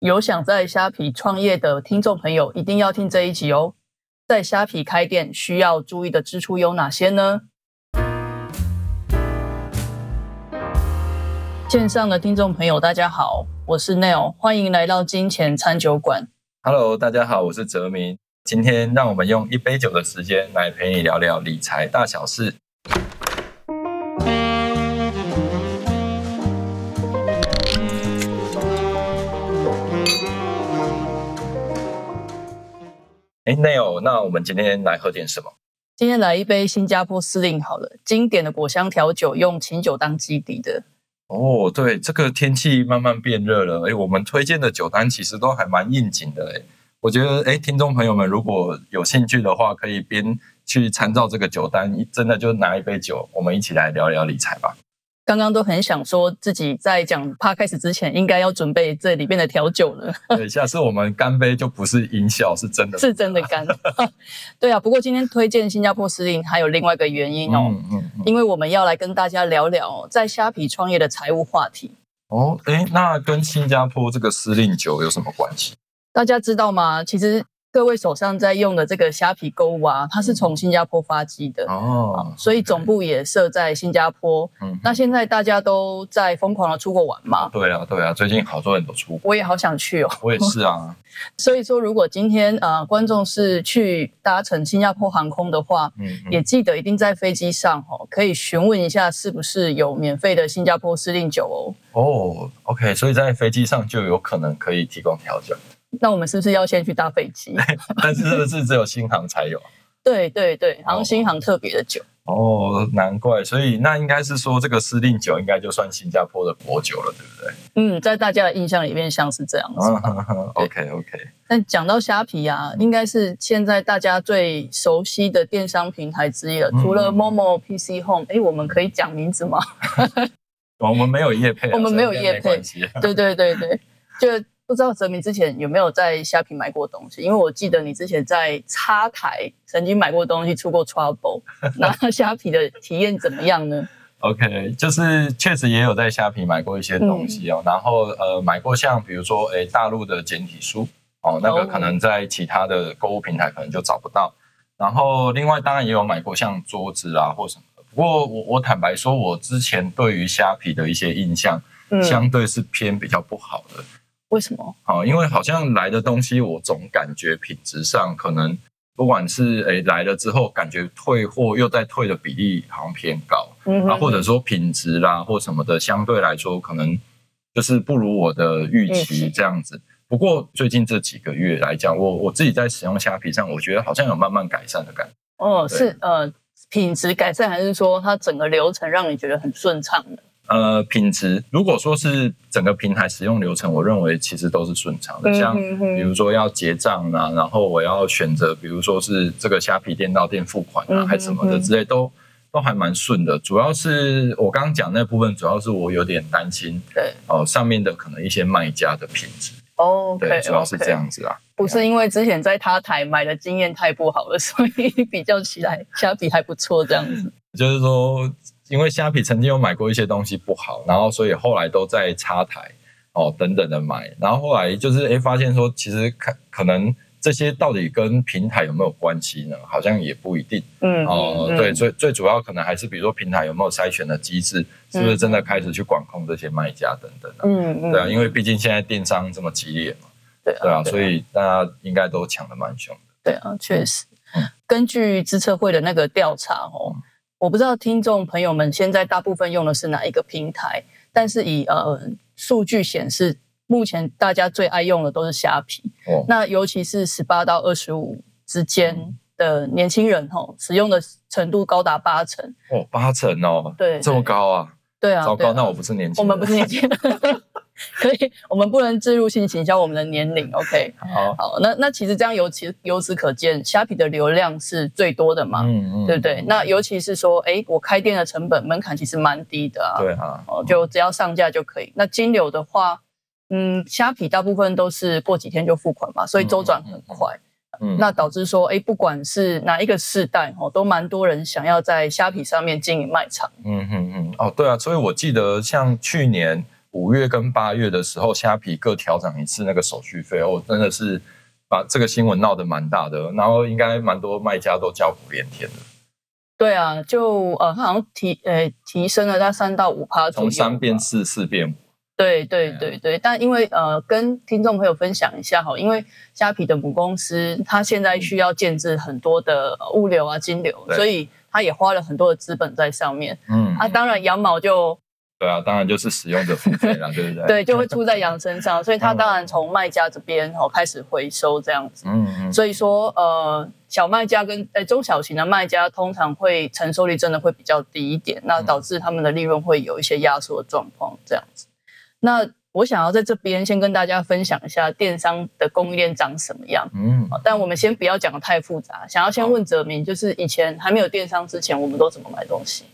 有想在虾皮创业的听众朋友，一定要听这一集哦。在虾皮开店需要注意的支出有哪些呢？线上的听众朋友，大家好，我是 Neil，欢迎来到金钱餐酒馆。Hello，大家好，我是泽明。今天让我们用一杯酒的时间来陪你聊聊理财大小事。哎，Neil，那我们今天来喝点什么？今天来一杯新加坡司令好了，经典的果香调酒，用琴酒当基底的。哦，对，这个天气慢慢变热了，哎，我们推荐的酒单其实都还蛮应景的，哎，我觉得，哎，听众朋友们如果有兴趣的话，可以边去参照这个酒单，真的就拿一杯酒，我们一起来聊聊理财吧。刚刚都很想说自己在讲趴开始之前，应该要准备这里面的调酒了。对，下次我们干杯就不是音效，是真的，是真的干。对啊，不过今天推荐新加坡司令还有另外一个原因哦，嗯嗯嗯。因为我们要来跟大家聊聊在虾皮创业的财务话题。哦，哎，那跟新加坡这个司令酒有什么关系？大家知道吗？其实各位手上在用的这个虾皮购物啊，它是从新加坡发迹的。哦，所以总部也设在新加坡。嗯，那现在大家都在疯狂的出国玩嘛？对啊，对啊，最近好多人都出国，我也好想去哦。我也是啊。所以说，如果今天呃观众是去搭乘新加坡航空的话，嗯，嗯也记得一定在飞机上哦，可以询问一下是不是有免费的新加坡司令酒哦。哦，OK，所以在飞机上就有可能可以提供调酒，那我们是不是要先去搭飞机？但是是不是只有新航才有？对对对，好像新航特别的酒。哦，难怪，所以那应该是说这个司令酒应该就算新加坡的国酒了，对不对？嗯，在大家的印象里面像是这样子。嗯，OK OK。但讲到虾皮啊，应该是现在大家最熟悉的电商平台之一了。嗯除了 Momo、PC Home，哎，我们可以讲名字吗？我们没有业配啊，我们没有业配对对对对，就不知道泽明之前有没有在虾皮买过东西？因为我记得你之前在插台曾经买过东西，出过 trouble。那虾皮的体验怎么样呢？OK，就是确实也有在虾皮买过一些东西哦，然后呃买过像比如说诶大陆的简体书哦，那个哦可能在其他的购物平台可能就找不到。然后另外当然也有买过像桌子啊或什么的，不过我我坦白说，我之前对于虾皮的一些印象嗯，相对是偏比较不好的。为什么？好，因为好像来的东西，我总感觉品质上可能不管是诶来了之后，感觉退货又再退的比例好像偏高。嗯啊，或者说品质啦或什么的，相对来说可能就是不如我的预预期期这样子。不过最近这几个月来讲，我我自己在使用虾皮上，我觉得好像有慢慢改善的感觉。哦，是呃品质改善，还是说它整个流程让你觉得很顺畅的？呃，品质如果说是整个平台使用流程，我认为其实都是顺畅的。像比如说要结账啊，然后我要选择，比如说是这个虾皮店到店付款啊，还什么的之类，都都还蛮顺的。主要是我刚刚讲那部分，主要是我有点担心对哦、上面的可能一些卖家的品质。，OK，对，主要是这样子啊。不是因为之前在他台买的经验太不好了，所以比较起来虾皮还不错这样子。就是说，因为虾皮曾经有买过一些东西不好，然后所以后来都在插台哦等等的买，然后后来就是诶发现说，其实可可能这些到底跟平台有没有关系呢？好像也不一定嗯哦。嗯对，最最主要可能还是比如说平台有没有筛选的机制，是不是真的开始去管控这些卖家等等的。嗯嗯，对啊，因为毕竟现在电商这么激烈嘛，对啊对啊，所以大家应该都抢的蛮凶的。对啊，确实嗯。根据资策会的那个调查哦，我不知道听众朋友们现在大部分用的是哪一个平台，但是以呃数据显示，目前大家最爱用的都是虾皮。哦，那尤其是十八到二十五之间的年轻人哦，使用的程度高达八成。哦，八成哦，对这么高啊，对啊，糟糕，啊那我不是年轻人，我们不是年轻人，可以，我们不能置入性行销我们的年龄。OK，好，好，那那其实这样由其由此可见，虾皮的流量是最多的嘛，嗯嗯对不对？那尤其是说，哎，我开店的成本门槛其实蛮低的啊，对啊，哦，就只要上架就可以。那金流的话，嗯，虾皮大部分都是过几天就付款嘛，所以周转很快。嗯那导致说，哎，不管是哪一个世代哦，都蛮多人想要在虾皮上面经营卖场。嗯嗯嗯，哦，对啊，所以我记得像去年五月跟八月的时候，虾皮各调整一次那个手续费，哦，真的是把这个新闻闹得蛮大的，然后应该蛮多卖家都叫苦连天的。对啊，就呃，它好像提呃提升了它三到五趴左右，从三变四，四变五。对对对对，但因为呃，跟听众朋友分享一下哈，因为虾皮的母公司它现在需要建制很多的物流啊、金流，所以它也花了很多的资本在上面。嗯，啊，当然羊毛就。对啊，当然就是使用者付费了，对不对？对，就会出在羊身上，所以他当然从卖家这边哦开始回收这样子。嗯嗯。所以说，呃，小卖家跟呃中小型的卖家通常会承受力真的会比较低一点，那导致他们的利润会有一些压缩的状况这样子。那我想要在这边先跟大家分享一下电商的供应链长什么样。嗯。但我们先不要讲的太复杂，想要先问泽明，就是以前还没有电商之前，我们都怎么买东西？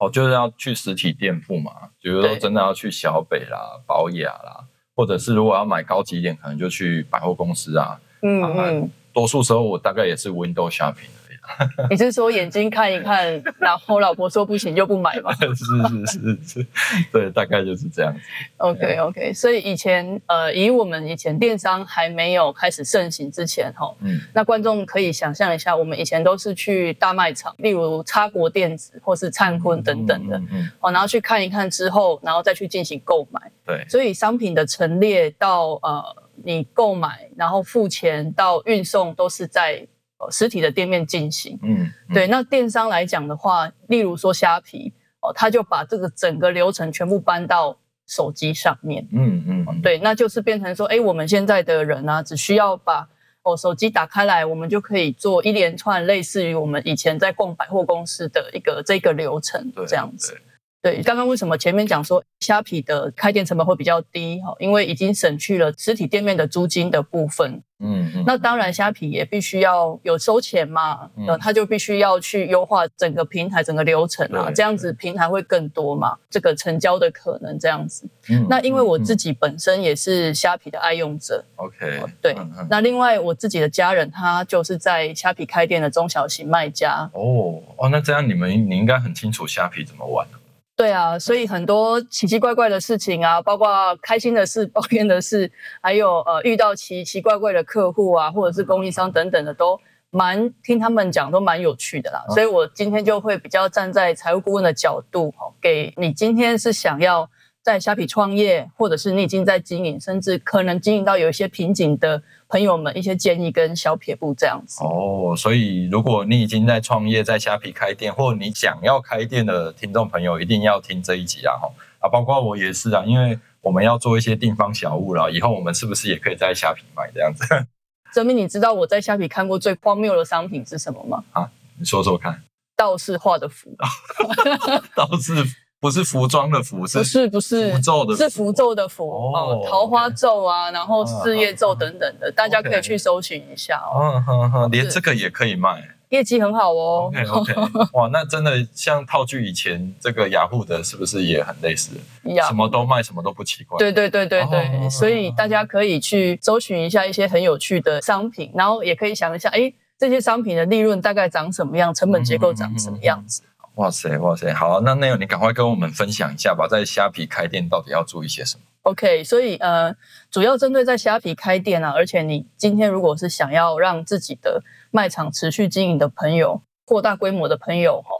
哦，就是要去实体店铺嘛，比如说真的要去小北啦、宝雅啦，或者是如果要买高级一点，可能就去百货公司啊。嗯嗯，多数时候我大概也是 Window Shopping。你是说眼睛看一看，然后老婆说不行就不买吗？是是是是，对，大概就是这样子。OK OK，所以以前呃，以我们以前电商还没有开始盛行之前，哈，嗯，那观众可以想象一下，我们以前都是去大卖场，例如差国电子或是灿坤等等的，嗯，哦，然后去看一看之后，然后再去进行购买。对，所以商品的陈列到呃你购买，然后付钱到运送都是在。实体的店面进行，嗯，对。那电商来讲的话，例如说虾皮，哦，他就把这个整个流程全部搬到手机上面，嗯嗯，对，那就是变成说，哎，我们现在的人呢，只需要把哦手机打开来，我们就可以做一连串类似于我们以前在逛百货公司的一个这个流程，这样子。对，刚刚为什么前面讲说虾皮的开店成本会比较低？哈，因为已经省去了实体店面的租金的部分。嗯嗯。那当然，虾皮也必须要有收钱嘛，呃，他就必须要去优化整个平台整个流程啊，这样子平台会更多嘛，这个成交的可能这样子。嗯。那因为我自己本身也是虾皮的爱用者。OK。对。那另外我自己的家人，他就是在虾皮开店的中小型卖家。哦哦，那这样你们你应该很清楚虾皮怎么玩。对啊，所以很多奇奇怪怪的事情啊，包括开心的事、抱怨的事，还有呃遇到奇奇怪怪的客户啊，或者是供应商等等的，都蛮听他们讲，都蛮有趣的啦。所以我今天就会比较站在财务顾问的角度，哈，给你今天是想要。在虾皮创业，或者是你已经在经营，甚至可能经营到有一些瓶颈的朋友们，一些建议跟小撇步这样子。哦，所以如果你已经在创业，在虾皮开店，或你想要开店的听众朋友，一定要听这一集啊！哈啊，包括我也是啊，因为我们要做一些地方小物了，以后我们是不是也可以在虾皮卖这样子？泽明，你知道我在虾皮看过最荒谬的商品是什么吗？啊，你说说看。道士画的符。道士。不是服装的服，不是不是符咒的，是符咒的符哦，桃花咒啊，然后事业咒等等的，大家可以去搜寻一下哦。嗯哼哼，连这个也可以卖，业绩很好哦。OK OK，哇，那真的像套句以前这个雅虎的，是不是也很类似？什么都卖，什么都不奇怪。对对对对对，所以大家可以去搜寻一下一些很有趣的商品，然后也可以想一下，哎，这些商品的利润大概长什么样，成本结构长什么样子。哇塞哇塞，好，那那有你赶快跟我们分享一下吧，在虾皮开店到底要注意些什么？OK，所以呃，主要针对在虾皮开店啊，而且你今天如果是想要让自己的卖场持续经营的朋友，扩大规模的朋友哈，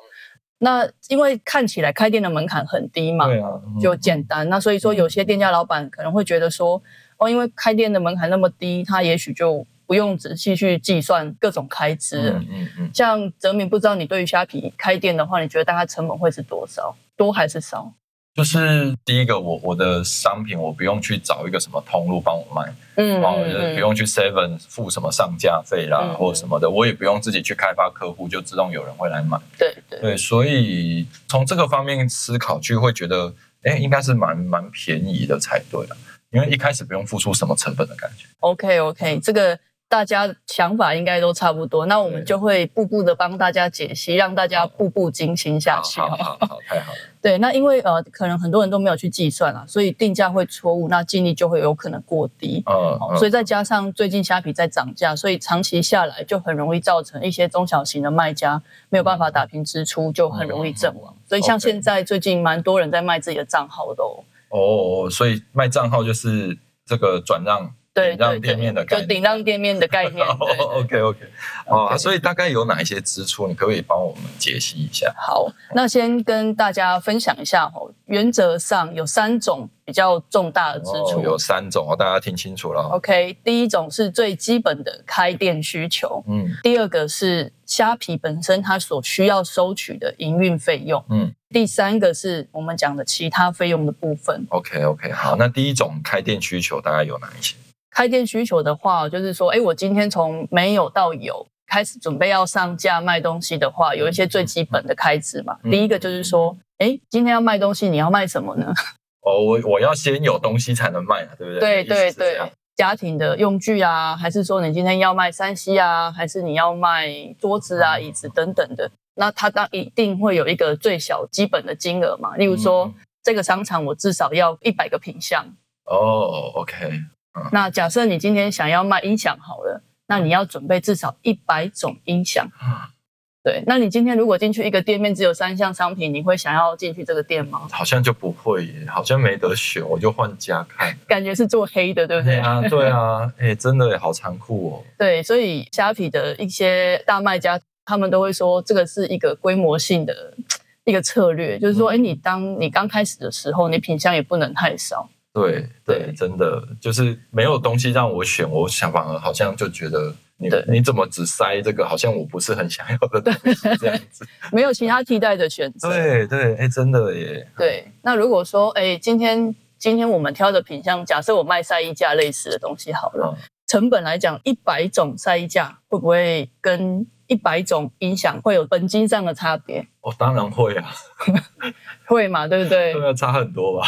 那因为看起来开店的门槛很低嘛，对啊，就简单，那所以说有些店家老板可能会觉得说，哦，因为开店的门槛那么低，他也许就。不用仔细去计算各种开支。嗯嗯嗯。像泽明，不知道你对于虾皮开店的话，你觉得大概成本会是多少？多还是少？就是第一个，我我的商品我不用去找一个什么通路帮我卖，嗯，然后不用去 Seven 付什么上架费啦，或什么的，我也不用自己去开发客户，就自动有人会来买。对对对，所以从这个方面思考，就会觉得，哎，应该是蛮蛮便宜的才对啊，因为一开始不用付出什么成本的感觉。OK OK，这个。大家想法应该都差不多，那我们就会步步的帮大家解析，让大家步步惊心下去。好，好，好，太好了。对，那因为呃，可能很多人都没有去计算啊，所以定价会错误，那净利就会有可能过低。嗯，所以再加上最近虾皮在涨价，所以长期下来就很容易造成一些中小型的卖家没有办法打平支出，就很容易阵亡。所以像现在最近蛮多人在卖自己的账号的。哦，所以卖账号就是这个转让顶让店面的，概念。就顶让店面的概念。OK OK，哦，所以大概有哪一些支出，你可不可以帮我们解析一下？好，那先跟大家分享一下哦，原则上有三种比较重大的支出。哦，有三种哦，大家听清楚了哦。OK，第一种是最基本的开店需求，嗯第二个是虾皮本身它所需要收取的营运费用，嗯第三个是我们讲的其他费用的部分。，OK OK，好，那第一种开店需求大概有哪一些？开店需求的话，就是说，哎，我今天从没有到有。开始准备要上架卖东西的话，有一些最基本的开支嘛。嗯第一个就是说，哎，今天要卖东西，你要卖什么呢？哦，我我要先有东西才能卖啊，对不对？对对对家庭的用具啊，还是说你今天要卖山西啊，还是你要卖桌子啊、椅子等等的，那它当一定会有一个最小基本的金额嘛。例如说，嗯这个商场我至少要一百个品项。哦，OK，那假设你今天想要卖音响好了，那你要准备至少一百种音响。对，那你今天如果进去一个店面只有三项商品，你会想要进去这个店吗？好像就不会耶，好像没得选，我就换家看。感觉是做黑的，对不对？对啊，对啊，哎，真的耶好残酷哦。对，所以虾皮的一些大卖家，他们都会说这个是一个规模性的 一个策略，就是说，哎、你当你刚开始的时候，你品相也不能太少。对对，真的就是没有东西让我选，我想反而好像就觉得你你怎么只塞这个，好像我不是很想要的东西这样子。没有其他替代的选择。对对，哎，真的耶。对那如果说，哎，今天今天我们挑的品相，假设我卖晒衣架类似的东西好了，嗯成本来讲，一百种晒衣架会不会跟一百种音响会有本金上的差别？哦，当然会啊，会嘛，对不对？对啊，差很多吧？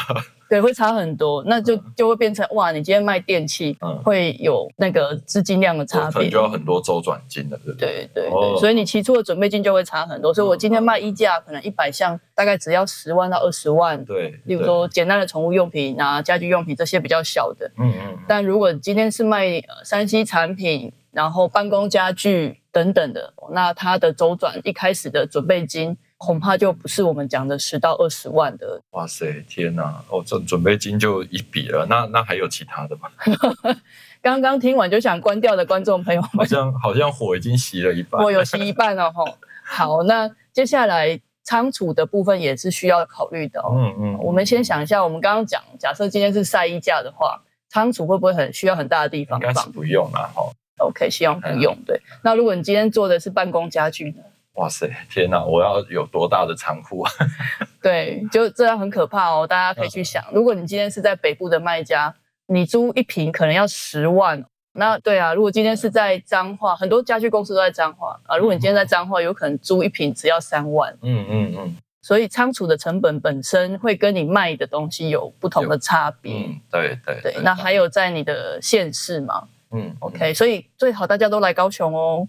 对，会差很多，那就就会变成哇，你今天卖电器，嗯会有那个资金量的差别可能就。要很多周转金了，对不对？对对所以你期初的准备金就会差很多。所以我今天卖衣架，可能一百项大概只要十万到二十万。对，例如对，说简单的宠物用品啊、家居用品这些比较小的，嗯嗯，但如果今天是卖呃三 C 产品，然后办公家具等等的，那它的周转一开始的准备金恐怕就不是我们讲的十到二十万的哇塞，天哪！哦，准准备金就一笔了，那那还有其他的吗？刚刚听完就想关掉的观众朋友好，像好像火已经熄了一半。火有熄一半了哈。好，那接下来仓储的部分也是需要考虑的哦。嗯嗯，我们先想一下，我们刚刚讲，假设今天是晒衣架的话，仓储会不会很需要很大的地方放该是不用啦，哈。？OK，希望不用。对，那如果你今天做的是办公家具呢？哇塞，天哪！我要有多大的仓库啊？对，就这样很可怕哦。大家可以去想，如果你今天是在北部的卖家，你租一平可能要十万。那对啊，如果今天是在彰化，很多家具公司都在彰化啊。如果你今天在彰化，有可能租一平只要三万。嗯嗯嗯所以仓储的成本本身会跟你卖的东西有不同的差别。嗯，对对对，那还有在你的县市嘛嗯，OK，所以最好大家都来高雄哦。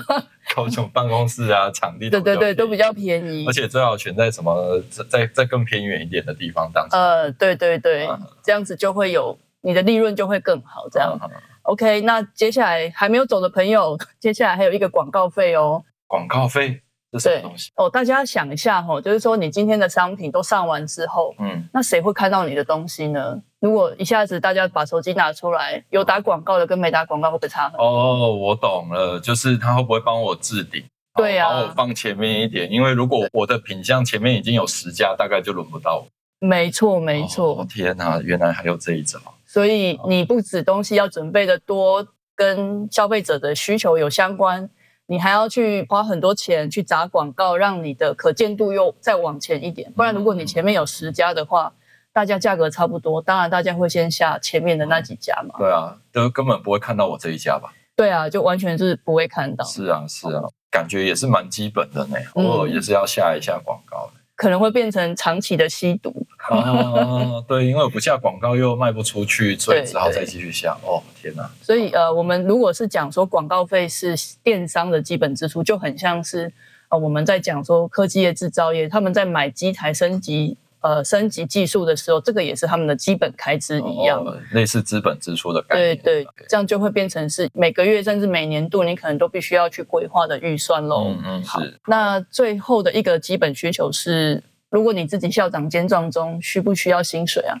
高雄办公室啊，场地对对对，都比较便宜，而。且最好选在什么在在更偏远一点的地方当。呃，对对对嗯，这样子就会有你的利润就会更好。这样啊 OK，那接下来还没有走的朋友，接下来还有一个广告费哦。广告费这是什么东西？哦，大家想一下哦，就是说你今天的商品都上完之后，嗯，那谁会看到你的东西呢？如果一下子大家把手机拿出来，有打广告的跟没打广告会不会差很多？哦，我懂了，就是他会不会帮我置顶？对啊把我放前面一点，因为如果我的品相前面已经有十家，大概就轮不到我。没错，没错。哦天哪，原来还有这一招。所以你不止东西要准备的多，跟消费者的需求有相关，你还要去花很多钱去砸广告，让你的可见度又再往前一点。不然，如果你前面有十家的话，大家价格差不多，当然大家会先下前面的那几家嘛。对啊，都根本不会看到我这一家吧？对啊，就完全是不会看到，是啊，是啊，感觉也是蛮基本的呢，嗯偶尔也是要下一下广告的。可能会变成长期的吸毒。哦，对，因为我不下广告又卖不出去，所以只好再对继续下。哦，天哪！所以呃，我们如果是讲说广告费是电商的基本支出，就很像是呃我们在讲说科技业、制造业他们在买机台升级呃升级技术的时候，这个也是他们的基本开支一样。哦类似资本支出的概念。对对，这样就会变成是每个月甚至每年度你可能都必须要去规划的预算喽。嗯嗯好是，那最后的一个基本需求是，如果你自己校长兼撞中，需不需要薪水啊？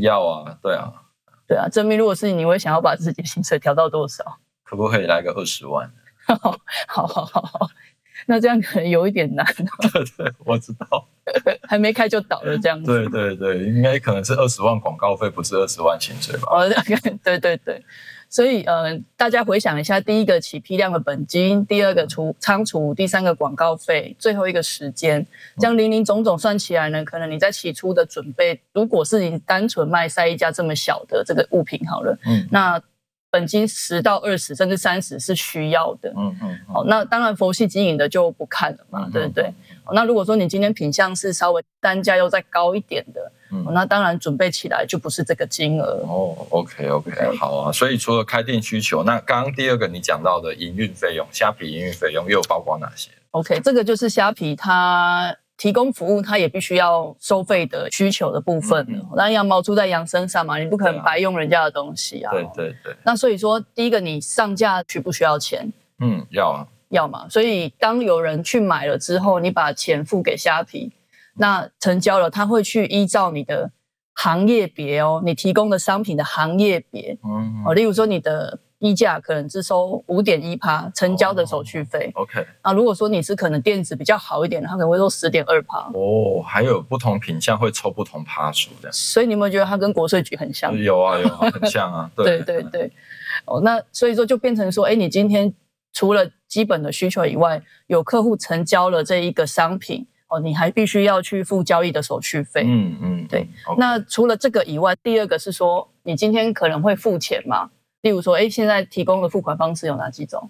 要啊，对啊，对啊，证明如果是你，你会想要把自己的薪水调到多少？可不可以来个二十万？好好好好，那这样可能有一点难，对对，我知道，还没开就倒了这样子。对对对，应该可能是二十万广告费，不是二十万薪水吧？哦，对对对，所以呃，大家回想一下，第一个起批量的本金，第二个储仓储，第三个广告费，最后一个时间，这样零零总总算起来呢，可能你在起初的准备，如果是你单纯卖晒衣架这么小的这个物品好了，嗯。那本金十到二十甚至三十是需要的。嗯嗯，好，那当然佛系经营的就不看了嘛，嗯对不对？好那如果说你今天品相是稍微单价又再高一点的，嗯好那当然准备起来就不是这个金额。哦，OK OK，OK 好啊。所以除了开店需求，那刚刚第二个你讲到的营运费用，虾皮营运费用又有包括哪些？OK，这个就是虾皮它提供服务，它也必须要收费的需求的部分嗯了。那羊毛出在羊身上嘛，你不可能白用人家的东西啊。对对对，那所以说，第一个你上架需不需要钱？嗯，要啊，要嘛。所以当有人去买了之后，你把钱付给虾皮，那成交了，他会去依照你的行业别哦，你提供的商品的行业别嗯哦，例如说你的衣价可能只收五点一趴成交的手续费。，OK，那，如果说你是可能电子比较好一点的，它可能会收十点二趴。哦，还有不同品相会抽不同趴数的，所以你有没有觉得它跟国税局很像？有啊有啊，很像啊，对对对，哦，那所以说就变成说，哎，你今天除了基本的需求以外，有客户成交了这一个商品，哦，你还必须要去付交易的手续费。嗯嗯，对那除了这个以外，第二个是说，你今天可能会付钱嘛？例如说，哎，现在提供的付款方式有哪几种？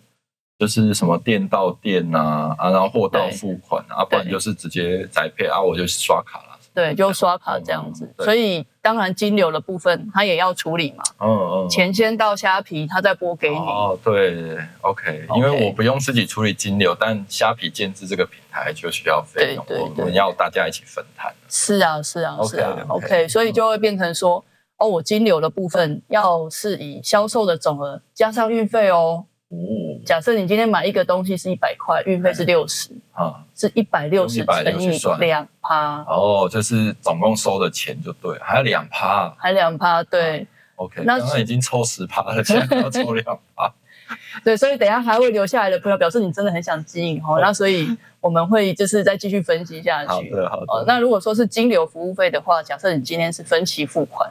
就是什么店到店呐，啊，然后货到付款啊，不然就是直接宅配啊，我就刷卡了。对，就刷卡这样子。对所以当然金流的部分，他也要处理嘛。嗯嗯，钱先到虾皮，他再拨给你。哦，对，OK，因为我不用自己处理金流，但虾皮建制这个平台就需要费用，我们要大家一起分摊。是啊，是啊，OK，是啊 OK，OK，所以就会变成说，哦，我金流的部分要是以销售的总额加上运费哦。嗯，假设你今天买一个东西是一百块，运费是六十，啊，是一百六十用160乘以算两趴，哦，就是总共收的钱就对，还有两趴还两趴，对，OK，那刚刚已经抽十趴了，现在要抽两趴。对，所以等一下还会留下来的朋友，表示你真的很想经营哦。那所以我们会就是再继续分析下去。好的，好哦，的，那如果说是金流服务费的话，假设你今天是分期付款，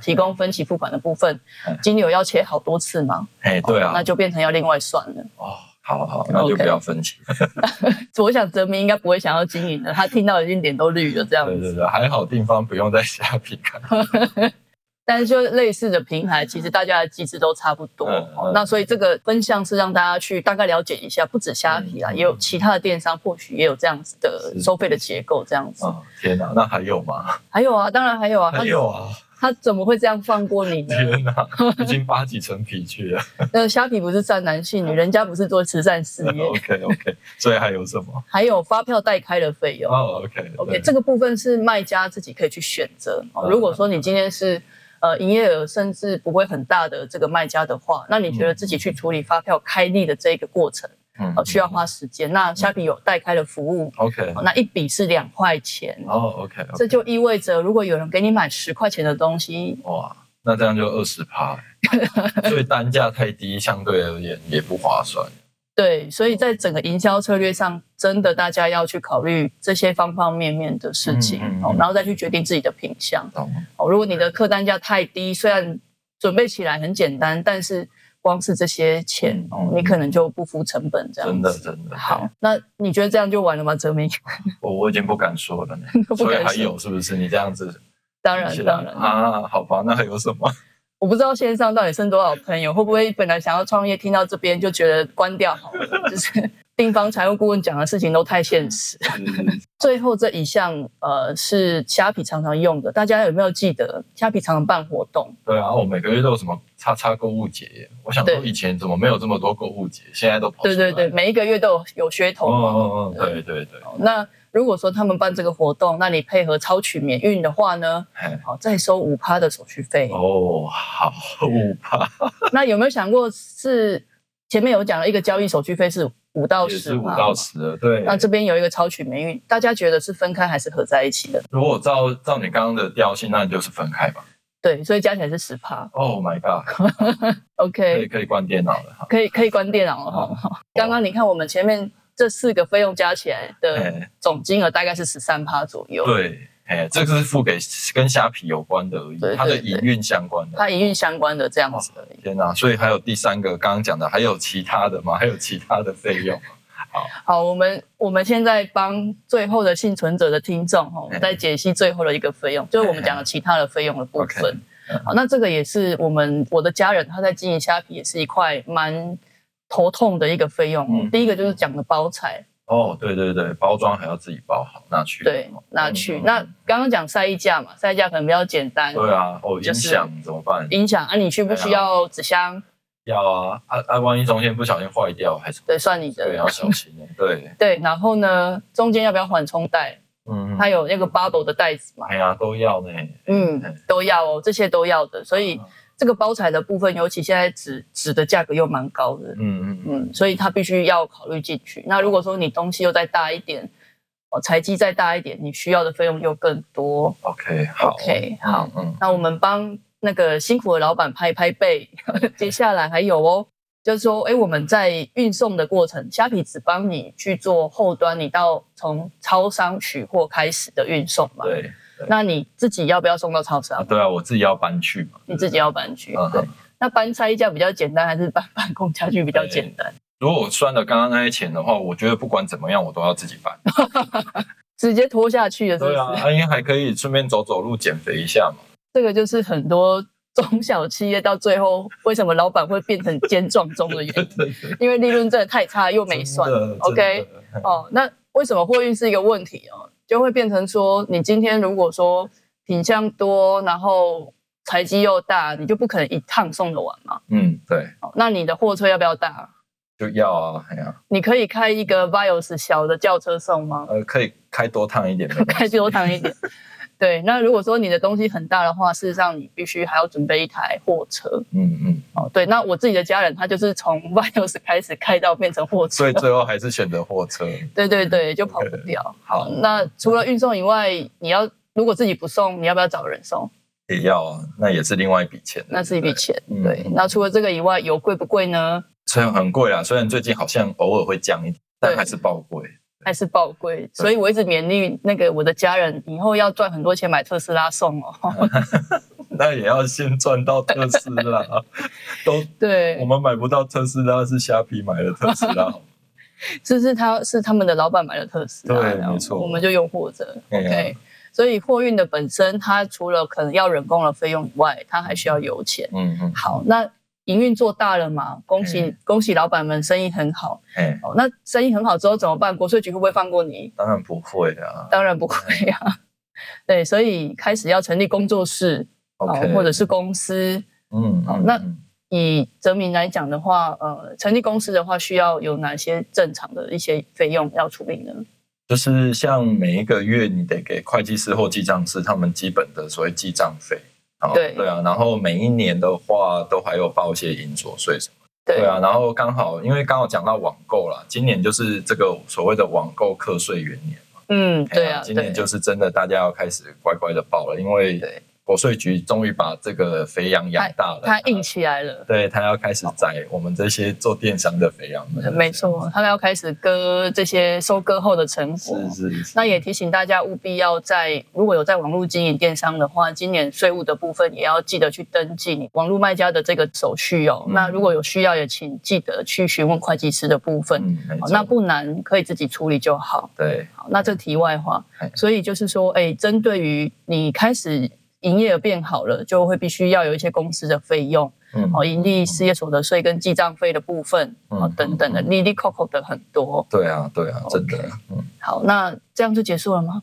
提供分期付款的部分哎，金流要切好多次吗？哎，对啊哦那，就变成要另外算了。哦，好好，那就不要分期。我想泽明应该不会想要经营的，他听到已经脸都绿了这样子。对对对，还好地方不用再虾皮看。但是就类似的平台，其实大家的机制都差不多。嗯嗯哦那所以这个分项是让大家去大概了解一下，不止虾皮啊，嗯也有其他的电商或许也有这样子的收费的结构这样子。啊，天哪，那还有吗？还有啊，当然还有啊，还有啊，他怎么会这样放过你呢？天哪，已经扒几层皮去了。那 虾皮不是善男信女，人家不是做慈善事业，OK OK，所以还有什么？还有发票代开的费用。哦，OK OK，这个部分是卖家自己可以去选择。如果说你今天是呃营业额甚至不会很大的这个卖家的话，那你觉得自己去处理发票开立的这个过程，嗯呃，需要花时间。那虾皮有代开的服务，OK，哦那一笔是两块钱，哦 OK，这就意味着如果有人给你买十块钱的东西，哇，那这样就二十趴，所以单价太低，相对而言也不划算。对，所以在整个营销策略上，真的大家要去考虑这些方方面面的事情，然后再去决定自己的品相。哦，如果你的客单价太低，虽然准备起来很简单，但是光是这些钱你可能就不付成本这样真的。真的好，那你觉得这样就完了吗？泽明？我我已经不敢说了呢。所以还有是不是？你这样子当然当然，啊，好吧，那还有什么？我不知道线上到底剩多少朋友，会不会本来想要创业，听到这边就觉得关掉好了，就是 地方财务顾问讲的事情都太现实。最后这一项呃是虾皮常常用的，大家有没有记得？虾皮常常办活动，对啊，我每个月都有什么叉叉购物节耶，我想说对以前怎么没有这么多购物节，现在都跑对对对，每一个月都有有噱头哦嘛。哦哦，对对对，那如果说他们办这个活动，那你配合超取免运的话呢，嘿好再收五趴的手续费。哦，好五趴，那有没有想过是前面有讲了一个交易手续费是五到十是五到十了，对。那这边有一个超取免运，大家觉得是分开还是合在一起的？如果照照你刚刚的调性，那你就是分开吧。对，所以加起来是十趴。Oh my god！可以可以关电脑了哈。可以可以关电脑了哈。刚刚你看我们前面这四个费用加起来的哎总金额大概是十三趴左右。对，哎，这个是付给跟虾皮有关的而已对，它的营运相关的。它营运相关的这样子而已。天哪！所以还有第三个，刚刚讲的，还有其他的吗？还有其他的费用好？好，我们我们现在帮最后的幸存者的听众哈，我们哎再解析最后的一个费用，就是我们讲的其他的费用的部分。嗯好，那这个也是我们我的家人他在经营虾皮也是一块蛮头痛的一个费用第一个就是讲的包材，哦，对对对，包装还要自己包好拿去。对，拿去。嗯那刚刚讲晒衣架嘛，晒衣架可能比较简单，对啊，哦，音就是响怎么办？音响啊，你需不需要纸箱？要啊，啊啊，万一中间不小心坏掉还是对，算你的。对要小心的。对，对，然后呢，中间要不要缓冲带？嗯，它有那个 bubble 的袋子嘛？哎呀都要呢。嗯，都要哦，这些都要的。所以嗯这个包材的部分，尤其现在纸纸的价格又蛮高的，嗯嗯嗯，嗯，所以它必须要考虑进去。那如果说你东西又再大一点，哦，材积再大一点，你需要的费用又更多。OK 好 OK，好嗯嗯那我们帮那个辛苦的老板拍一拍背。接下来还有哦，就是说，哎，我们在运送的过程，虾皮只帮你去做后端，你到从超商取货开始的运送嘛。。对那你自己要不要送到超市啊？对啊，我自己要搬去嘛。你自己要搬去。嗯对，那搬拆家比较简单，还是搬办公家具比较简单？如果我算了刚刚那些钱的话，我觉得不管怎么样，我都要自己搬。直接拖下去了，是不是？对啊，啊因为还可以顺便走走路减肥一下嘛。这个就是很多中小企业到最后为什么老板会变成尖撞中的原因，对对，因为利润真的太差又没算。OK，哦，那为什么货运是一个问题哦？就会变成说，你今天如果说品相多，然后财积又大，你就不可能一趟送得完嘛。嗯，对，哦那你的货车要不要大？就要啊，哎呀，你可以开一个 Vios 小的轿车送吗？呃，可以开多趟一点 开多趟一点。对，那如果说你的东西很大的话，事实上你必须还要准备一台货车嗯嗯，哦。对，那我自己的家人他就是从 Vios 开始开到变成货车所以，最后还是选择货车。对对对，就跑不掉。好，那除了运送以外，你要如果自己不送，你要不要找人送？也要啊，那也是另外一笔钱，那是一笔对钱。嗯对，那除了这个以外，油贵不贵呢？虽然很贵啊，虽然最近好像偶尔会降一点，但对还是爆贵。还是宝贵？所以我一直勉励那个我的家人，以后要赚很多钱买特斯拉送哦。那也要先赚到特斯拉，都对我对，们买不到特斯拉，是虾皮买的特斯拉。这是他是他们的老板买的特斯拉，对没错我们就用货着。哎呀 OK，所以货运的本身，它除了可能要人工的费用以外，它还需要油钱。嗯嗯，好，那营运做大了嘛？恭喜、嗯恭喜老板们，生意很好。哎，哦，那生意很好之后怎么办？国税局会不会放过你？当然不会啊。当然不会啊。对，所以开始要成立工作室，哦或者是公司。嗯，嗯好那嗯以泽明来讲的话，呃，成立公司的话，需要有哪些正常的一些费用要处理呢？就是像每一个月你得给会计师或记账师他们基本的所谓记账费。好对对啊，然后每一年的话都还有报一些银所税什么的。对对啊，然后刚好因为刚好讲到网购啦，今年就是这个所谓的网购课税元年嘛。嗯，对啊，今年就是真的大家要开始乖乖的报了，因为对国税局终于把这个肥羊养大了，它硬起来了。对它要开始宰我们这些做电商的肥羊们。没错，他们要开始割这些收割后的成果。是是是。那也提醒大家，务必要在如果有在网络经营电商的话，今年税务的部分也要记得去登记你网络卖家的这个手续哦。嗯那如果有需要，也请记得去询问会计师的部分。嗯，那不难，可以自己处理就好。对，好，那这题外话哎，所以就是说，哎，针对于你开始营业额变好了，就会必须要有一些公司的费用，嗯哦，盈利事业所得税跟记账费的部分，哦嗯，等等的，嗯利利扣扣的很多。对啊，对啊，真的嗯，好，那这样就结束了吗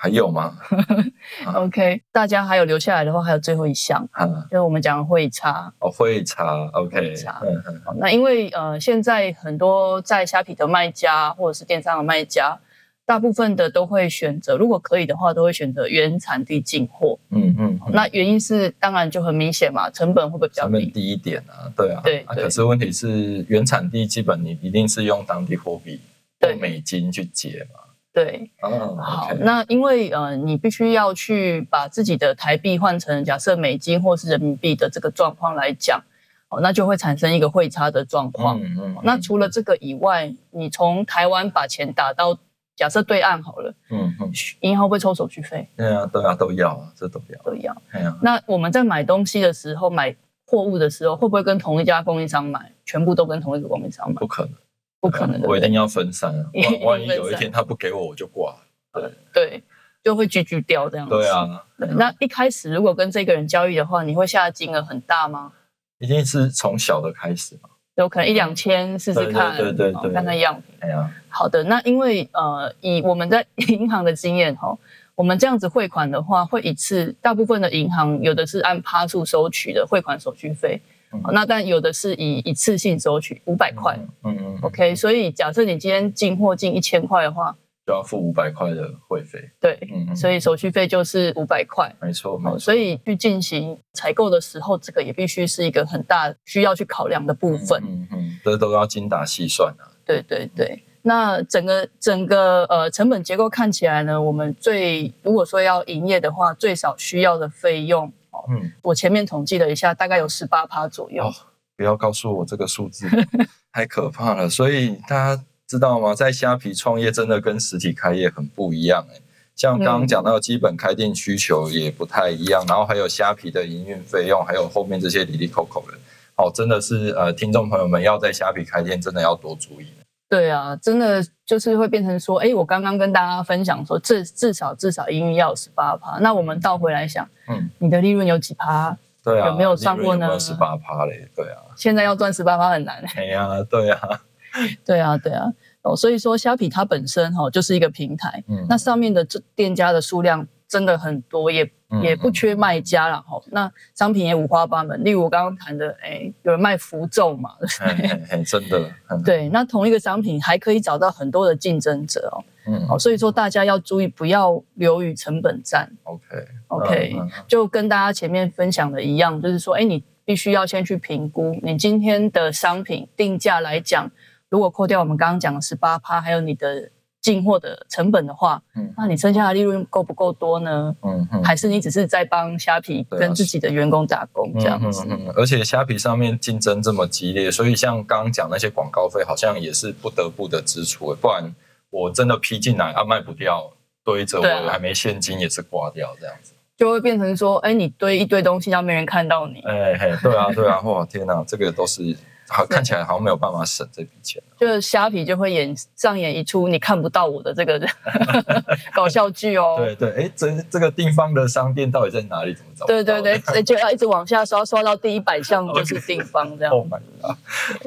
还有吗？啊？OK，大家还有留下来的话，还有最后一项，啊，就是我们讲的会差。哦，会差，OK，会查嗯嗯好那因为呃，现在很多在虾皮的卖家或者是电商的卖家，大部分的都会选择，如果可以的话，都会选择原产地进货。嗯嗯，嗯。那原因是当然就很明显嘛，成本会不会比较低？成本低一点啊，对啊，啊对。啊可是问题是原产地基本你一定是用当地货币或对美金去结嘛，对，哦，好那因为呃，你必须要去把自己的台币换成假设美金或是人民币的这个状况来讲，哦，那就会产生一个汇差的状况。嗯嗯。那除了这个以外，你从台湾把钱打到假设对岸好了，嗯嗯，银行会抽手续费？对啊对啊都要啊，这都要，都要。哎呀，那我们在买东西的时候，买货物的时候，会不会跟同一家供应商买？全部都跟同一个供应商买？不可能，不可能我一定要分散 万万一有一天他不给我，我就挂了。对，就会聚聚掉这样子。对啊，对。那一开始如果跟这个人交易的话，你会下的金额很大吗？一定是从小的开始嘛。有可能一两千试试看，对对对对对哦看看样品。哎呀，好的，那因为呃，以我们在 银行的经验哈、哦，我们这样子汇款的话，会一次大部分的银行有的是按趴数收取的汇款手续费，嗯那但有的是以一次性收取五百块。嗯嗯嗯 OK，所以假设你今天进货进一千块的话，就要付五百块的会费。对，嗯嗯，所以手续费就是五百块。没错没哦，错。所以去进行采购的时候，这个也必须是一个很大需要去考量的部分。嗯嗯，这都要精打细算啊。对对对，那整个整个呃成本结构看起来呢，我们最如果说要营业的话，最少需要的费用，哦，嗯，我前面统计了一下，大概有十八趴左右。哦不要告诉我这个数字，太可怕了。所以大家知道吗？在虾皮创业真的跟实体开业很不一样哎。像刚刚讲到基本开店需求也不太一样，然后还有虾皮的营运费用，还有后面这些里里扣扣的，哦，真的是呃，听众朋友们要在虾皮开店，真的要多注意。对啊，真的就是会变成说，哎，我刚刚跟大家分享说，至至少至少营运要有十八趴。那我们倒回来想，嗯，你的利润有几趴？对啊，有没有上过呢有十八趴嘞？对啊，现在要赚十八趴很难。哎呀，对啊，对啊，对啊，哦，所以说虾皮它本身哈、哦、就是一个平台，嗯那上面的这店家的数量真的很多，也嗯也不缺卖家了哈。那商品也五花八门，例如我刚刚谈的，哎，有人卖符咒嘛，对不对？嘿嘿嘿，真的，嗯对，那同一个商品还可以找到很多的竞争者哦，嗯哦，所以说大家要注意，不要流于成本战。，OK OK，、嗯嗯就跟大家前面分享的一样，就是说，哎，你必须要先去评估你今天的商品定价来讲，如果扣掉我们刚刚讲的十八趴，还有你的进货的成本的话，嗯那你剩下的利润够不够多呢？嗯嗯还是你只是在帮虾皮跟自己的员工打工这样子？嗯嗯嗯而且虾皮上面竞争这么激烈，所以像刚刚讲那些广告费，好像也是不得不的支出，不然我真的批进来啊卖不掉，堆着我还没现金也是挂掉这样子。就会变成说，哎，你堆一堆东西，让没人看到你。哎嘿，对啊对啊，哇天哪，这个都是好看起来好像没有办法省这笔钱。就是虾皮就会演上演一出你看不到我的这个 搞笑剧哦。对 对，哎，这这个地方的商店到底在哪里？怎么找？对对对，就 要一直往下刷，刷到第一百项就是地方这样。，Oh my god！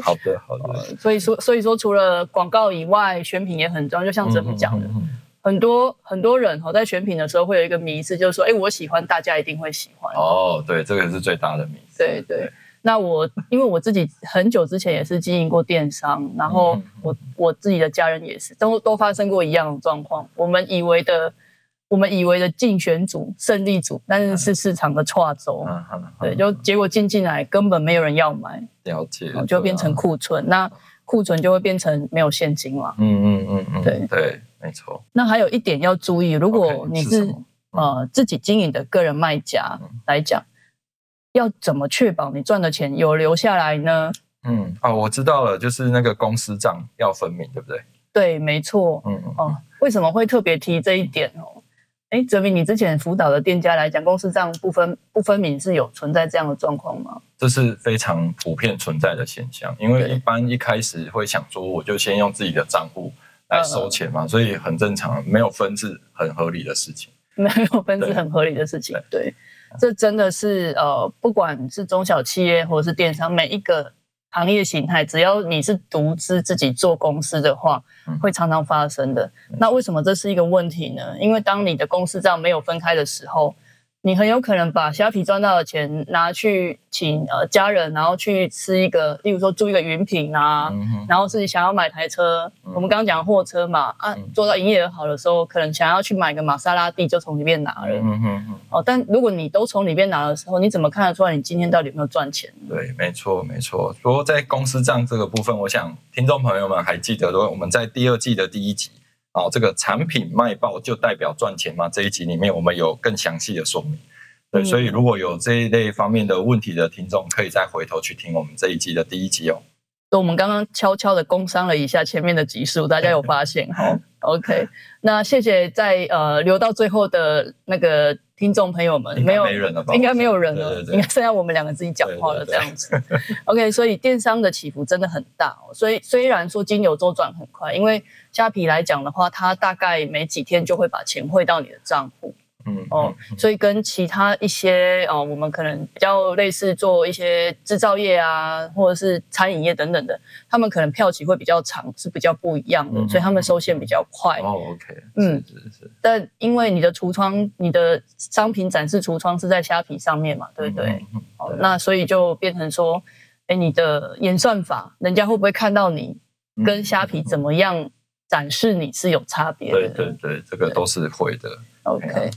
好的好的，所以说，所以说除了广告以外，选品也很重要。就像哲明讲的，嗯嗯嗯很多很多人哦，在选品的时候会有一个迷思，就是说，哎，我喜欢，大家一定会喜欢。哦，对，这个是最大的迷思。对对。那我因为我自己很久之前也是经营过电商，然后嗯我我自己的家人也是，都都发生过一样的状况。我们以为的我们以为的竞选组、胜利组，但是是市场的跨轴。嗯嗯，对，就结果进进来根本没有人要买，了解哦，就变成库存。那库存就会变成没有现金了。嗯嗯嗯嗯，对对，没错。那还有一点要注意，如果你是呃自己经营的个人卖家嗯来讲，要怎么确保你赚的钱有留下来呢？嗯，哦，我知道了，就是那个公司账要分明，对不对？对，没错。嗯嗯哦，为什么会特别提这一点哦？哎，哲明，你之前辅导的店家来讲，公司账不分不分明是有存在这样的状况吗？这是非常普遍存在的现象，因为一般一开始会想说，我就先用自己的账户来收钱嗯嘛，所以很正常，没有分是很合理的事情。没有分是很合理的事情。对，这真的是呃，不管是中小企业或者是电商，每一个行业形态，只要你是独资自己做公司的话嗯，会常常发生的。那为什么这是一个问题呢？因为当你的公司账没有分开的时候，你很有可能把虾皮赚到的钱拿去请呃家人，然后去吃一个，例如说住一个云品啊，嗯，然后自己想要买台车，嗯我们刚刚讲货车嘛，啊嗯，做到营业额好的时候，可能想要去买个玛莎拉蒂，就从里面拿了。嗯嗯嗯，哦，但如果你都从里面拿的时候，你怎么看得出来你今天到底有没有赚钱？对，没错没错。不过在公司账这个部分，我想听众朋友们还记得，说我们在第二季的第一集哦，这个产品卖爆就代表赚钱吗？这一集里面我们有更详细的说明。对，嗯所以如果有这一类方面的问题的听众，可以再回头去听我们这一集的第一集哦。所以我们刚刚悄悄的工商了一下前面的集数，大家有发现哈？OK，那谢谢在呃留到最后的那个听众朋友们，没有人了吧应该没有人了，应该剩下我们两个自己讲话了对对对这样子。OK，所以电商的起伏真的很大哦。所以虽然说金牛周转很快，因为虾皮来讲的话，它大概没几天就会把钱汇到你的账户。嗯，哦嗯，所以跟其他一些哦，我们可能比较类似做一些制造业啊，或者是餐饮业等等的，他们可能票期会比较长，是比较不一样的，嗯所以他们收线比较快。哦，OK，嗯是是是，但因为你的橱窗、你的商品展示橱窗是在虾皮上面嘛，对不对？嗯？嗯嗯哦那所以就变成说，哎，你的演算法，人家会不会看到你嗯跟虾皮怎么样展示你是有差别的。对对对，这个都是会的。OK，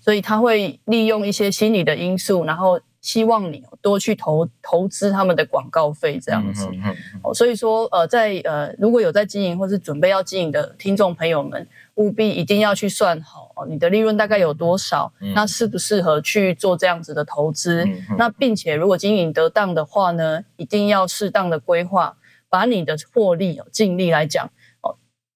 所以他会利用一些心理的因素，然后希望你多去投投资他们的广告费这样子。嗯嗯嗯嗯哦，所以说呃，在呃如果有在经营或是准备要经营的听众朋友们，务必一定要去算好哦，你的利润大概有多少，嗯那适不适合去做这样子的投资？那并且如果经营得当的话呢，一定要适当的规划，把你的获利哦净利来讲哦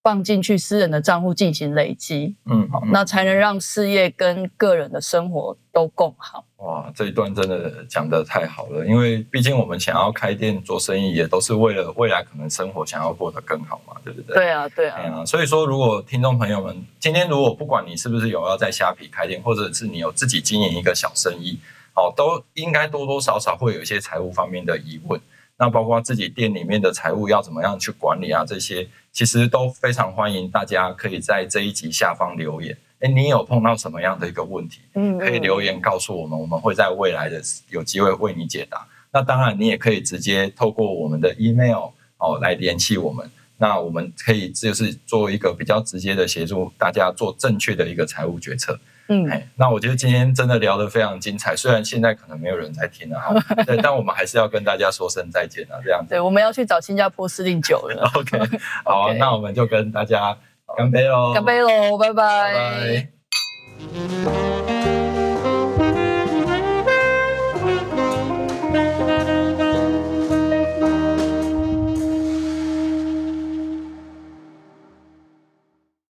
放进去私人的账户进行累积。嗯，好那才能让事业跟个人的生活都更好。哇，这一段真的讲得太好了，因为毕竟我们想要开店做生意，也都是为了未来可能生活想要过得更好嘛，对不对？对啊，对哎啊，呀，所以说，如果听众朋友们今天如果不管你是不是有要在虾皮开店，或者是你有自己经营一个小生意，哦，都应该多多少少会有一些财务方面的疑问。那包括自己店里面的财务要怎么样去管理啊，这些其实都非常欢迎大家可以在这一集下方留言。哎，你有碰到什么样的一个问题？嗯可以留言告诉我们，我们会在未来的有机会为你解答。那当然，你也可以直接透过我们的 email 哦来联系我们。那我们可以就是做一个比较直接的协助大家做正确的一个财务决策。嗯，哎，那我觉得今天真的聊得非常精彩，虽然现在可能没有人在听了哈，对，但我们还是要跟大家说声再见啊，这样子。对，我们要去找新加坡司令酒了。OK，好 那我们就跟大家干杯喽！干杯喽，拜拜。拜拜。